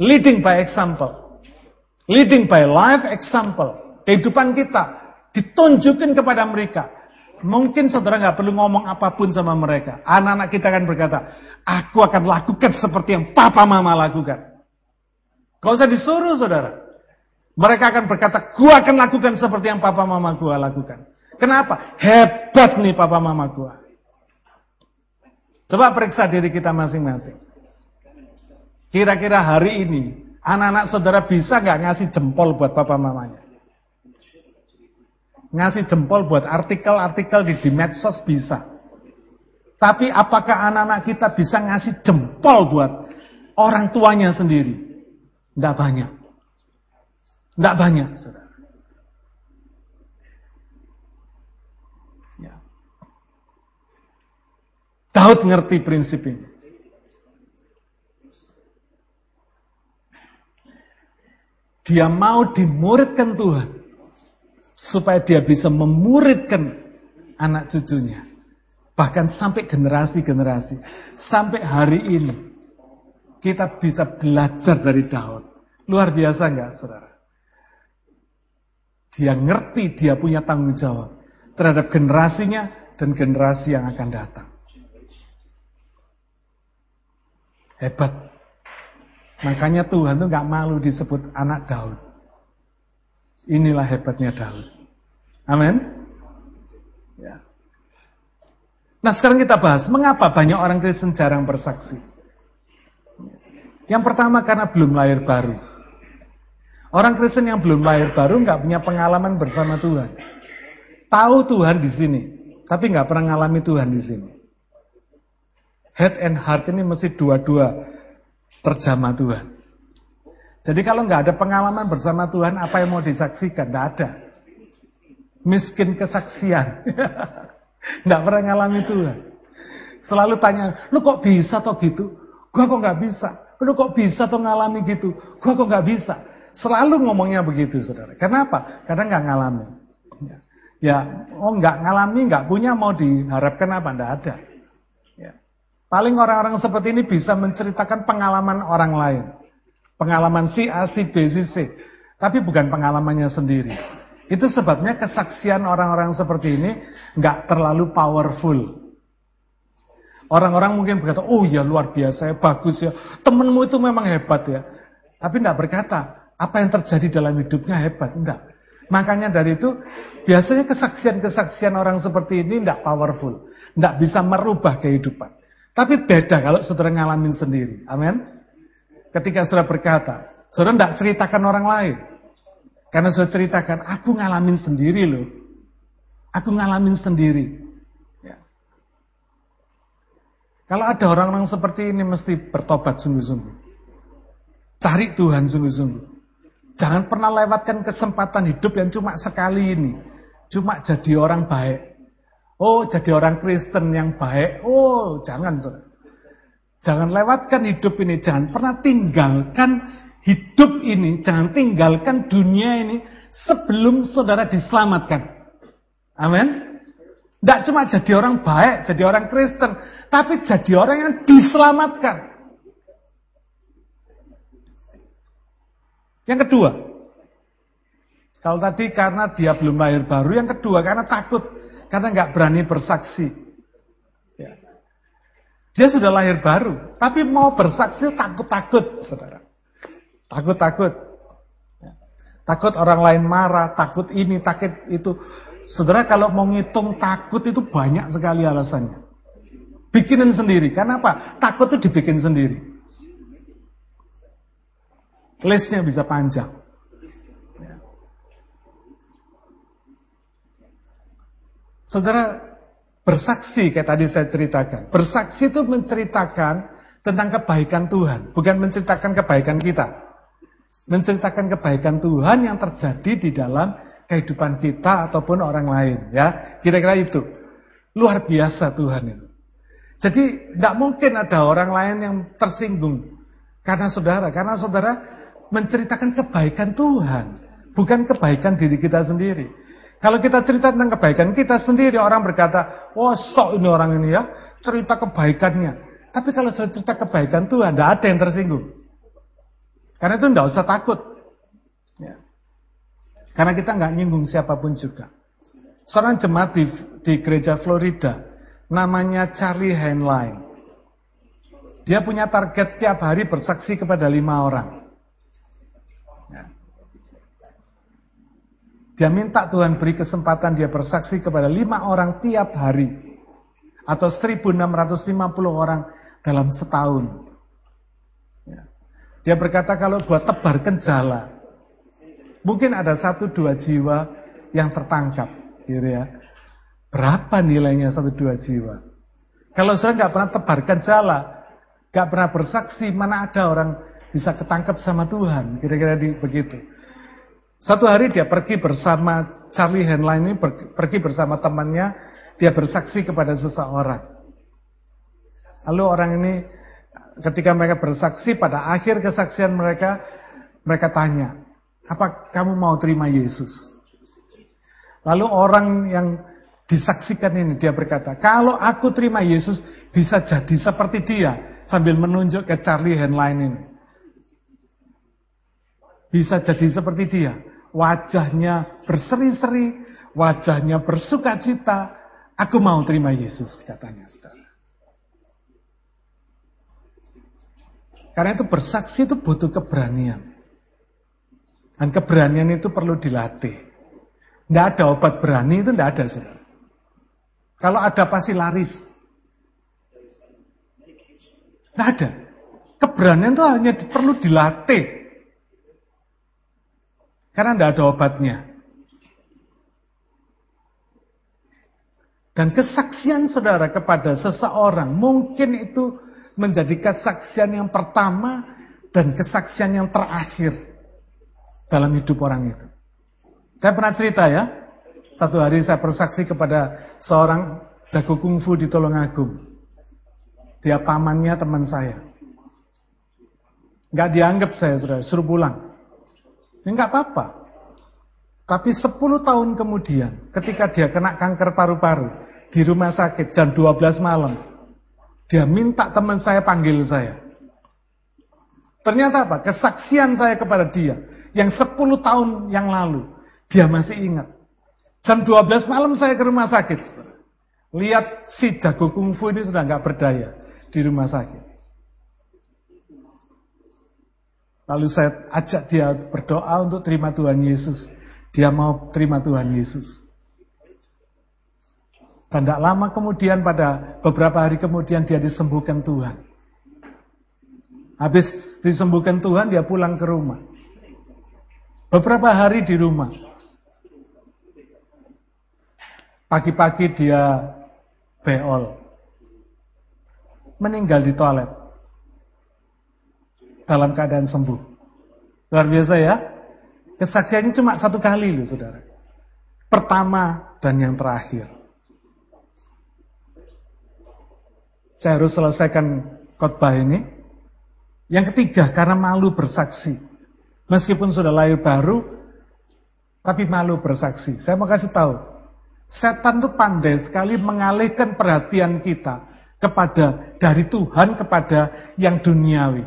Leading by example. Leading by life example. Kehidupan kita ditunjukin kepada mereka. Mungkin saudara nggak perlu ngomong apa pun sama mereka. Anak-anak kita akan berkata, aku akan lakukan seperti yang papa mama lakukan. Kau usah disuruh saudara. Mereka akan berkata, gua akan lakukan seperti yang papa mama gua lakukan. Kenapa? Hebat nih papa mama gua. Coba periksa diri kita masing-masing. Kira-kira hari ini, anak-anak saudara bisa nggak ngasih jempol buat papa mamanya? Ngasih jempol buat artikel-artikel di, di medsos bisa. Tapi apakah anak-anak kita bisa ngasih jempol buat orang tuanya sendiri? Tidak banyak. Tidak banyak, saudara. Daud ngerti prinsip ini. Dia mau dimuridkan Tuhan. Supaya dia bisa memuridkan anak cucunya. Bahkan sampai generasi-generasi. Sampai hari ini. Kita bisa belajar dari Daud. Luar biasa nggak saudara? Dia ngerti dia punya tanggung jawab terhadap generasinya dan generasi yang akan datang. Hebat. Makanya Tuhan tuh nggak malu disebut anak Daud. Inilah hebatnya Daud. Amin. Ya. Nah sekarang kita bahas mengapa banyak orang Kristen jarang bersaksi. Yang pertama karena belum lahir baru. Orang Kristen yang belum lahir baru nggak punya pengalaman bersama Tuhan. Tahu Tuhan di sini, tapi nggak pernah ngalami Tuhan di sini. Head and heart ini mesti dua-dua terjamah Tuhan. Jadi kalau nggak ada pengalaman bersama Tuhan, apa yang mau disaksikan? Nggak ada. Miskin kesaksian. nggak pernah ngalami Tuhan. Selalu tanya, lu kok bisa toh gitu? Gua kok nggak bisa. Lu kok bisa toh ngalami gitu? Gua kok nggak bisa. Selalu ngomongnya begitu, saudara. Kenapa? Karena nggak ngalami. Ya, oh nggak ngalami, nggak punya, mau diharapkan apa? Nggak ada. Paling orang-orang seperti ini bisa menceritakan pengalaman orang lain. Pengalaman si A, si B, si C. Tapi bukan pengalamannya sendiri. Itu sebabnya kesaksian orang-orang seperti ini nggak terlalu powerful. Orang-orang mungkin berkata, oh ya luar biasa ya, bagus ya. Temenmu itu memang hebat ya. Tapi nggak berkata, apa yang terjadi dalam hidupnya hebat. Enggak. Makanya dari itu, biasanya kesaksian-kesaksian orang seperti ini nggak powerful. Nggak bisa merubah kehidupan. Tapi beda kalau saudara ngalamin sendiri. Amin. Ketika saudara berkata, saudara tidak ceritakan orang lain. Karena saudara ceritakan, aku ngalamin sendiri loh. Aku ngalamin sendiri. Ya. Kalau ada orang-orang seperti ini mesti bertobat sungguh-sungguh. Cari Tuhan sungguh-sungguh. Jangan pernah lewatkan kesempatan hidup yang cuma sekali ini. Cuma jadi orang baik. Oh, jadi orang Kristen yang baik. Oh, jangan. Jangan lewatkan hidup ini. Jangan pernah tinggalkan hidup ini. Jangan tinggalkan dunia ini sebelum saudara diselamatkan. Amin. Tidak cuma jadi orang baik, jadi orang Kristen. Tapi jadi orang yang diselamatkan. Yang kedua. Kalau tadi karena dia belum lahir baru. Yang kedua karena takut karena nggak berani bersaksi. Ya. Dia sudah lahir baru, tapi mau bersaksi takut-takut, saudara. Takut-takut. Ya. Takut orang lain marah, takut ini, takut itu. Saudara kalau mau ngitung takut itu banyak sekali alasannya. Bikinin sendiri. Kenapa? Takut itu dibikin sendiri. Listnya bisa panjang. Saudara, Bersaksi kayak tadi saya ceritakan. Bersaksi itu menceritakan tentang kebaikan Tuhan, bukan menceritakan kebaikan kita. Menceritakan kebaikan Tuhan yang terjadi di dalam kehidupan kita ataupun orang lain, ya. Kira-kira itu. Luar biasa Tuhan itu. Jadi tidak mungkin ada orang lain yang tersinggung karena saudara, karena saudara menceritakan kebaikan Tuhan, bukan kebaikan diri kita sendiri. Kalau kita cerita tentang kebaikan kita sendiri, orang berkata, wah oh, sok ini orang ini ya, cerita kebaikannya. Tapi kalau saya cerita kebaikan Tuhan, tidak ada yang tersinggung. Karena itu tidak usah takut. Ya. Karena kita nggak nyinggung siapa pun juga. Seorang jemaat di, di gereja Florida, namanya Charlie Henline. Dia punya target tiap hari bersaksi kepada lima orang. Dia minta Tuhan beri kesempatan dia bersaksi kepada lima orang tiap hari. Atau 1650 orang dalam setahun. Ya. Dia berkata kalau buat tebar kenjala, mungkin ada satu dua jiwa yang tertangkap. Gitu ya. Berapa nilainya satu dua jiwa? Kalau saya nggak pernah tebarkan jala, nggak pernah bersaksi, mana ada orang bisa ketangkap sama Tuhan? Kira-kira begitu. Satu hari dia pergi bersama Charlie Henline ini pergi bersama temannya, dia bersaksi kepada seseorang. Lalu orang ini ketika mereka bersaksi pada akhir kesaksian mereka, mereka tanya, "Apa kamu mau terima Yesus?" Lalu orang yang disaksikan ini dia berkata, "Kalau aku terima Yesus bisa jadi seperti dia." Sambil menunjuk ke Charlie Henline ini. Bisa jadi seperti dia wajahnya berseri-seri, wajahnya bersuka cita. Aku mau terima Yesus, katanya saudara. Karena itu bersaksi itu butuh keberanian. Dan keberanian itu perlu dilatih. Tidak ada obat berani itu tidak ada. Saudara. Kalau ada pasti laris. Tidak ada. Keberanian itu hanya perlu dilatih. Karena tidak ada obatnya. Dan kesaksian saudara kepada seseorang mungkin itu menjadi kesaksian yang pertama dan kesaksian yang terakhir dalam hidup orang itu. Saya pernah cerita ya, satu hari saya bersaksi kepada seorang jago kungfu di Tolongagung. Dia pamannya teman saya. Gak dianggap saya, saudara, suruh pulang. Ya enggak apa-apa. Tapi 10 tahun kemudian, ketika dia kena kanker paru-paru di rumah sakit jam 12 malam, dia minta teman saya panggil saya. Ternyata apa? Kesaksian saya kepada dia yang 10 tahun yang lalu, dia masih ingat. Jam 12 malam saya ke rumah sakit. Lihat si jago kungfu ini sudah nggak berdaya di rumah sakit. Lalu saya ajak dia berdoa untuk terima Tuhan Yesus. Dia mau terima Tuhan Yesus. Dan tidak lama kemudian pada beberapa hari kemudian dia disembuhkan Tuhan. Habis disembuhkan Tuhan dia pulang ke rumah. Beberapa hari di rumah. Pagi-pagi dia beol. Meninggal di toilet dalam keadaan sembuh. Luar biasa ya. Kesaksiannya cuma satu kali loh saudara. Pertama dan yang terakhir. Saya harus selesaikan khotbah ini. Yang ketiga, karena malu bersaksi. Meskipun sudah lahir baru, tapi malu bersaksi. Saya mau kasih tahu, setan itu pandai sekali mengalihkan perhatian kita kepada dari Tuhan kepada yang duniawi.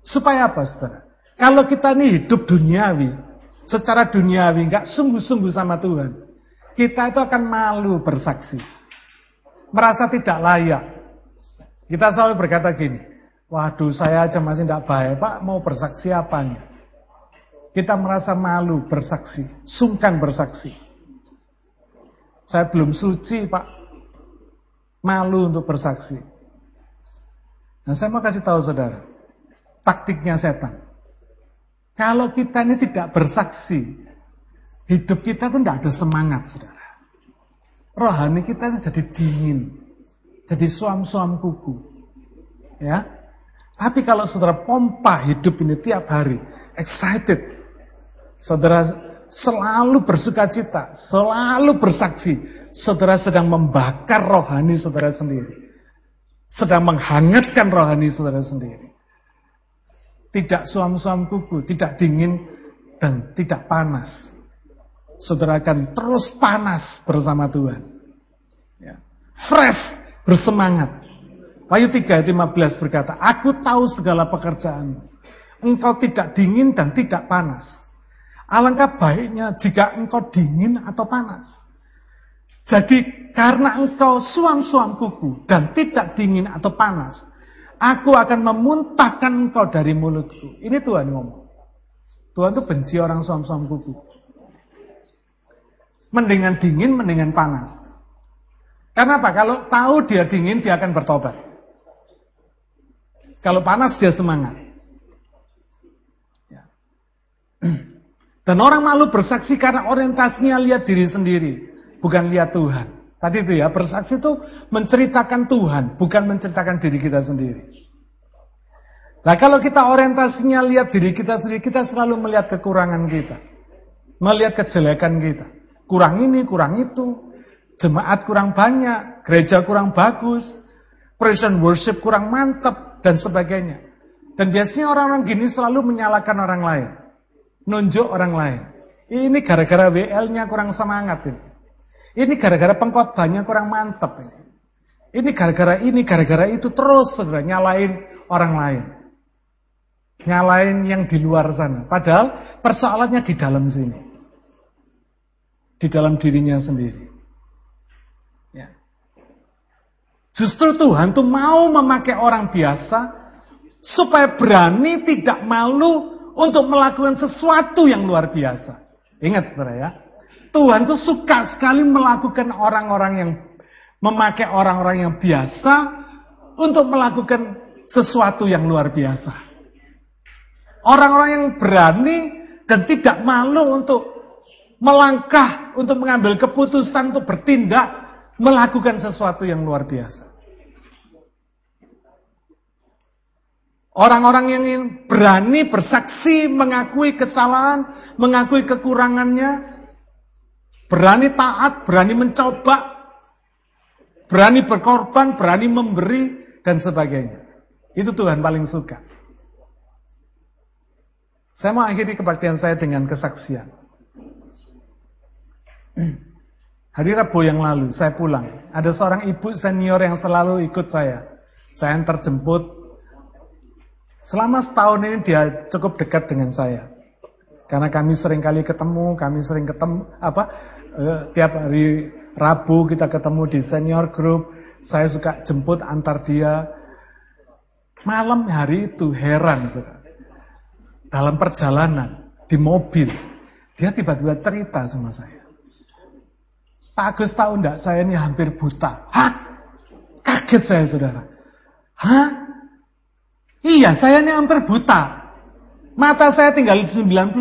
Supaya apa saudara? Kalau kita ini hidup duniawi, secara duniawi, nggak sungguh-sungguh sama Tuhan, kita itu akan malu bersaksi. Merasa tidak layak. Kita selalu berkata gini, waduh saya aja masih tidak baik, Pak mau bersaksi apanya? Kita merasa malu bersaksi, sungkan bersaksi. Saya belum suci Pak, malu untuk bersaksi. Nah saya mau kasih tahu saudara, taktiknya setan. Kalau kita ini tidak bersaksi, hidup kita tuh tidak ada semangat, saudara. rohani kita itu jadi dingin. Jadi suam-suam kuku. Ya. Tapi kalau saudara pompa hidup ini tiap hari, excited. Saudara selalu bersuka cita, selalu bersaksi. Saudara sedang membakar rohani saudara sendiri. Sedang menghangatkan rohani saudara sendiri. Tidak suam-suam kuku, tidak dingin dan tidak panas. Saudara akan terus panas bersama Tuhan. Ya. Fresh, bersemangat. Wahyu 3 ayat 15 berkata, Aku tahu segala pekerjaan. Engkau tidak dingin dan tidak panas. Alangkah baiknya jika engkau dingin atau panas. Jadi karena engkau suam-suam kuku dan tidak dingin atau panas, Aku akan memuntahkan engkau dari mulutku. Ini Tuhan ngomong. Tuhan tuh benci orang suam-suam kuku. Mendingan dingin, mendingan panas. Karena apa? Kalau tahu dia dingin, dia akan bertobat. Kalau panas, dia semangat. Ya. Dan orang malu bersaksi karena orientasinya lihat diri sendiri, bukan lihat Tuhan. Tadi itu ya, bersaksi itu menceritakan Tuhan, bukan menceritakan diri kita sendiri. Nah kalau kita orientasinya lihat diri kita sendiri, kita selalu melihat kekurangan kita. Melihat kejelekan kita. Kurang ini, kurang itu. Jemaat kurang banyak, gereja kurang bagus, present worship kurang mantap, dan sebagainya. Dan biasanya orang-orang gini selalu menyalahkan orang lain. Nunjuk orang lain. Ini gara-gara WL-nya kurang semangat ini. Ini gara-gara pengkhotbahnya kurang mantap ini. Gara-gara ini, gara-gara itu terus saudara nyalain orang lain. Nyalain yang di luar sana. Padahal persoalannya di dalam sini. Di dalam dirinya sendiri. Ya. Justru Tuhan tuh mau memakai orang biasa supaya berani tidak malu untuk melakukan sesuatu yang luar biasa. Ingat saudara ya. Tuhan tuh suka sekali melakukan orang-orang yang memakai orang-orang yang biasa untuk melakukan sesuatu yang luar biasa. Orang-orang yang berani dan tidak malu untuk melangkah, untuk mengambil keputusan, untuk bertindak, melakukan sesuatu yang luar biasa. Orang-orang yang berani bersaksi, mengakui kesalahan, mengakui kekurangannya, Berani taat, berani mencoba, berani berkorban, berani memberi, dan sebagainya. Itu Tuhan paling suka. Saya mau akhiri kebaktian saya dengan kesaksian. Hari Rabu yang lalu saya pulang. Ada seorang ibu senior yang selalu ikut saya. Saya antar jemput. Selama setahun ini dia cukup dekat dengan saya. Karena kami sering kali ketemu, kami sering ketemu apa eh, tiap hari Rabu kita ketemu di senior group, saya suka jemput antar dia. Malam hari itu heran, saudara. dalam perjalanan di mobil, dia tiba-tiba cerita sama saya. Pak Agus tahu enggak saya ini hampir buta. Hah? Kaget saya saudara. Hah? Iya, saya ini hampir buta. Mata saya tinggal 90%,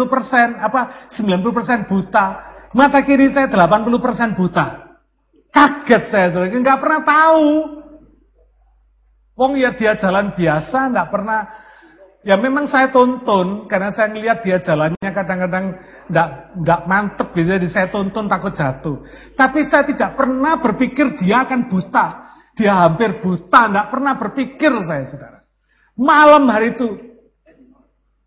apa 90% buta. Mata kiri saya 80% buta. Kaget saya, saudara. Nggak pernah tahu. Wong ya dia jalan biasa, nggak pernah. Ya memang saya tonton, karena saya ngelihat dia jalannya kadang-kadang nggak nggak mantep gitu. Jadi saya tonton takut jatuh. Tapi saya tidak pernah berpikir dia akan buta. Dia hampir buta, nggak pernah berpikir saya, saudara. Malam hari itu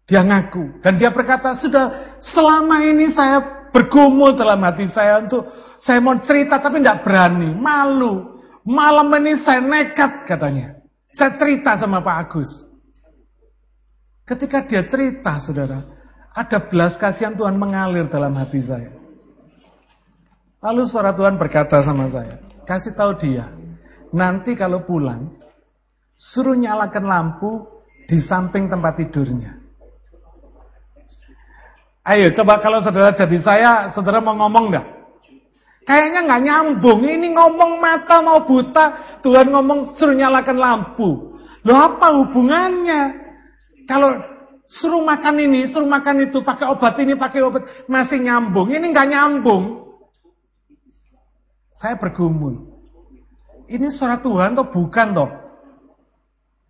dia ngaku dan dia berkata, sudah selama ini saya bergumul dalam hati saya untuk saya mau cerita tapi tidak berani, malu. Malam ini saya nekat katanya. Saya cerita sama Pak Agus. Ketika dia cerita, saudara, ada belas kasihan Tuhan mengalir dalam hati saya. Lalu suara Tuhan berkata sama saya, kasih tahu dia, nanti kalau pulang, suruh nyalakan lampu di samping tempat tidurnya. Ayo coba kalau saudara jadi saya, saudara mau ngomong enggak? Kayaknya nggak nyambung. Ini ngomong mata mau buta, Tuhan ngomong suruh nyalakan lampu. Loh apa hubungannya? Kalau suruh makan ini, suruh makan itu, pakai obat ini, pakai obat, masih nyambung. Ini nggak nyambung. Saya bergumul. Ini suara Tuhan atau bukan toh?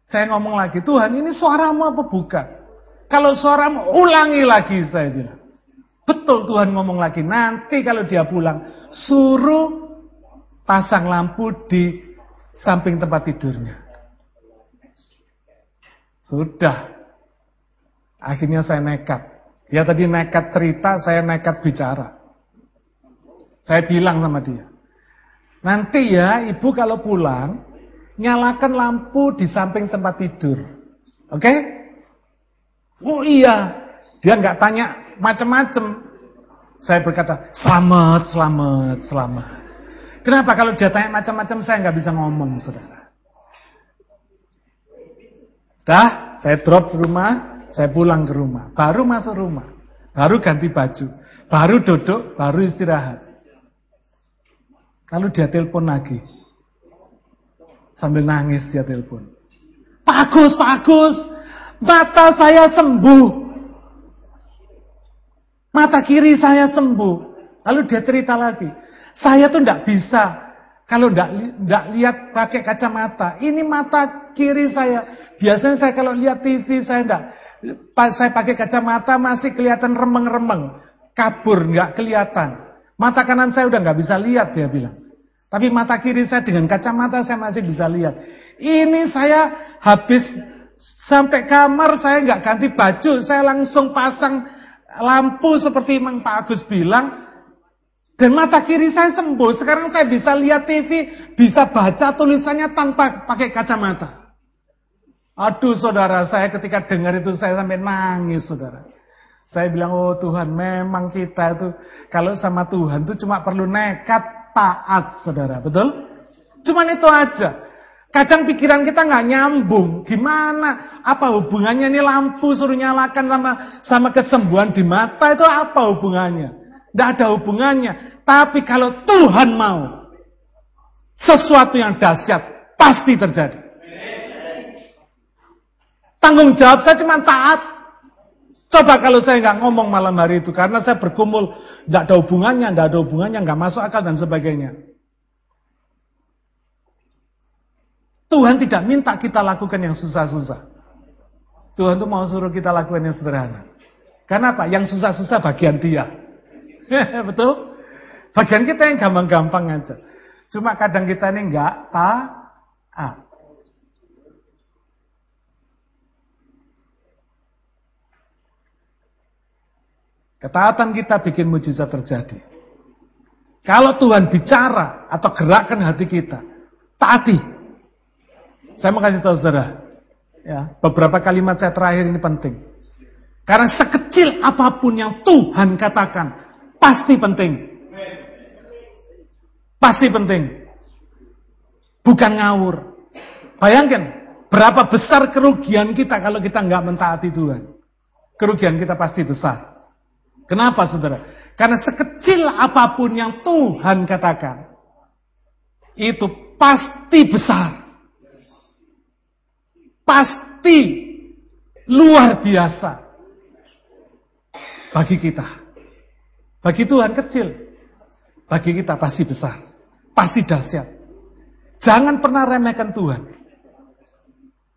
Saya ngomong lagi, Tuhan ini suaramu apa bukan? Kalau suaramu ulangi lagi saya bilang. Betul Tuhan ngomong lagi, nanti kalau dia pulang, suruh pasang lampu di samping tempat tidurnya. Sudah. Akhirnya saya nekat. Dia tadi nekat cerita, saya nekat bicara. Saya bilang sama dia. Nanti ya ibu kalau pulang, nyalakan lampu di samping tempat tidur. Oke? Okay? Oh iya. Dia nggak tanya macam-macam. Saya berkata, selamat, selamat, selamat. Kenapa kalau dia tanya macam-macam saya nggak bisa ngomong, saudara. Dah, saya drop ke rumah, saya pulang ke rumah. Baru masuk rumah, baru ganti baju, baru duduk, baru istirahat. Lalu dia telepon lagi. Sambil nangis dia telepon. Pak Agus, mata saya sembuh. Mata kiri saya sembuh. Lalu dia cerita lagi. Saya tuh tidak bisa kalau tidak lihat pakai kacamata. Ini mata kiri saya. Biasanya saya kalau lihat TV saya tidak. Saya pakai kacamata masih kelihatan remeng-remeng. Kabur, nggak kelihatan. Mata kanan saya udah nggak bisa lihat dia bilang. Tapi mata kiri saya dengan kacamata saya masih bisa lihat. Ini saya habis sampai kamar saya nggak ganti baju, saya langsung pasang lampu seperti Mang Pak Agus bilang. Dan mata kiri saya sembuh. Sekarang saya bisa lihat TV, bisa baca tulisannya tanpa pakai kacamata. Aduh saudara, saya ketika dengar itu saya sampai nangis saudara. Saya bilang, oh Tuhan memang kita itu kalau sama Tuhan itu cuma perlu nekat taat, saudara. Betul? Cuman itu aja. Kadang pikiran kita nggak nyambung. Gimana? Apa hubungannya ini lampu suruh nyalakan sama sama kesembuhan di mata itu apa hubungannya? Tidak ada hubungannya. Tapi kalau Tuhan mau, sesuatu yang dahsyat pasti terjadi. Tanggung jawab saya cuma taat. Coba kalau saya nggak ngomong malam hari itu karena saya berkumpul, nggak ada hubungannya, nggak ada hubungannya, nggak masuk akal dan sebagainya. Tuhan tidak minta kita lakukan yang susah-susah. Tuhan tuh mau suruh kita lakukan yang sederhana. Karena apa? Yang susah-susah bagian dia. Betul? Bagian kita yang gampang-gampang aja. Cuma kadang kita ini nggak taat. Ketaatan kita bikin mujizat terjadi. Kalau Tuhan bicara atau gerakkan hati kita, taati. Saya mau kasih tahu saudara, ya, beberapa kalimat saya terakhir ini penting. Karena sekecil apa pun yang Tuhan katakan, pasti penting. Pasti penting. Bukan ngawur. Bayangkan, berapa besar kerugian kita kalau kita nggak mentaati Tuhan. Kerugian kita pasti besar. Kenapa saudara? Karena sekecil apa pun yang Tuhan katakan, itu pasti besar. Pasti luar biasa bagi kita. Bagi Tuhan kecil, bagi kita pasti besar, pasti dahsyat. Jangan pernah remehkan Tuhan.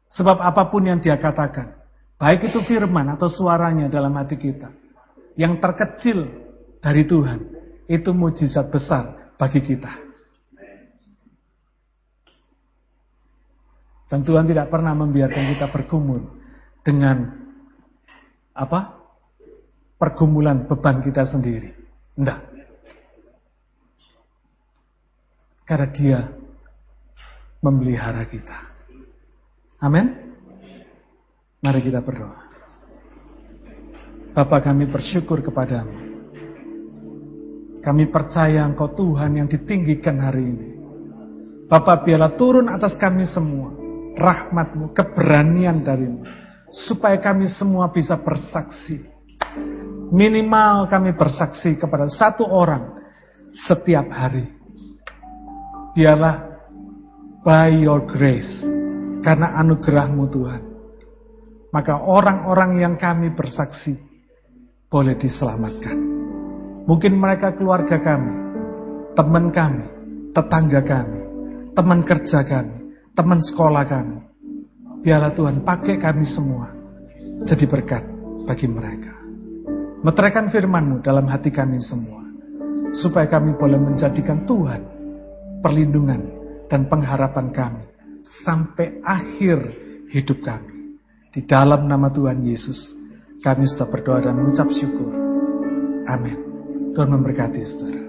Sebab apa pun yang dia katakan, baik itu firman atau suaranya dalam hati kita, yang terkecil dari Tuhan itu mujizat besar bagi kita. Dan Tuhan tidak pernah membiarkan kita bergumul dengan apa? Pergumulan beban kita sendiri. Enggak. Karena dia memelihara kita. Amin. Mari kita berdoa. Bapak kami bersyukur kepadamu. Kami percaya Engkau Tuhan yang ditinggikan hari ini. Bapak biarlah turun atas kami semua. Rahmatmu, keberanian darimu. Supaya kami semua bisa bersaksi. Minimal kami bersaksi kepada satu orang setiap hari. Biarlah by your grace. Karena anugerahmu Tuhan. Maka orang-orang yang kami bersaksi boleh diselamatkan. Mungkin mereka keluarga kami, teman kami, tetangga kami, teman kerja kami, teman sekolah kami. Biarlah Tuhan pakai kami semua jadi berkat bagi mereka. Meteraikan firman-Mu dalam hati kami semua. Supaya kami boleh menjadikan Tuhan perlindungan dan pengharapan kami sampai akhir hidup kami. Di dalam nama Tuhan Yesus, kami sudah berdoa dan mengucap syukur. Amin. Tuhan memberkati saudara.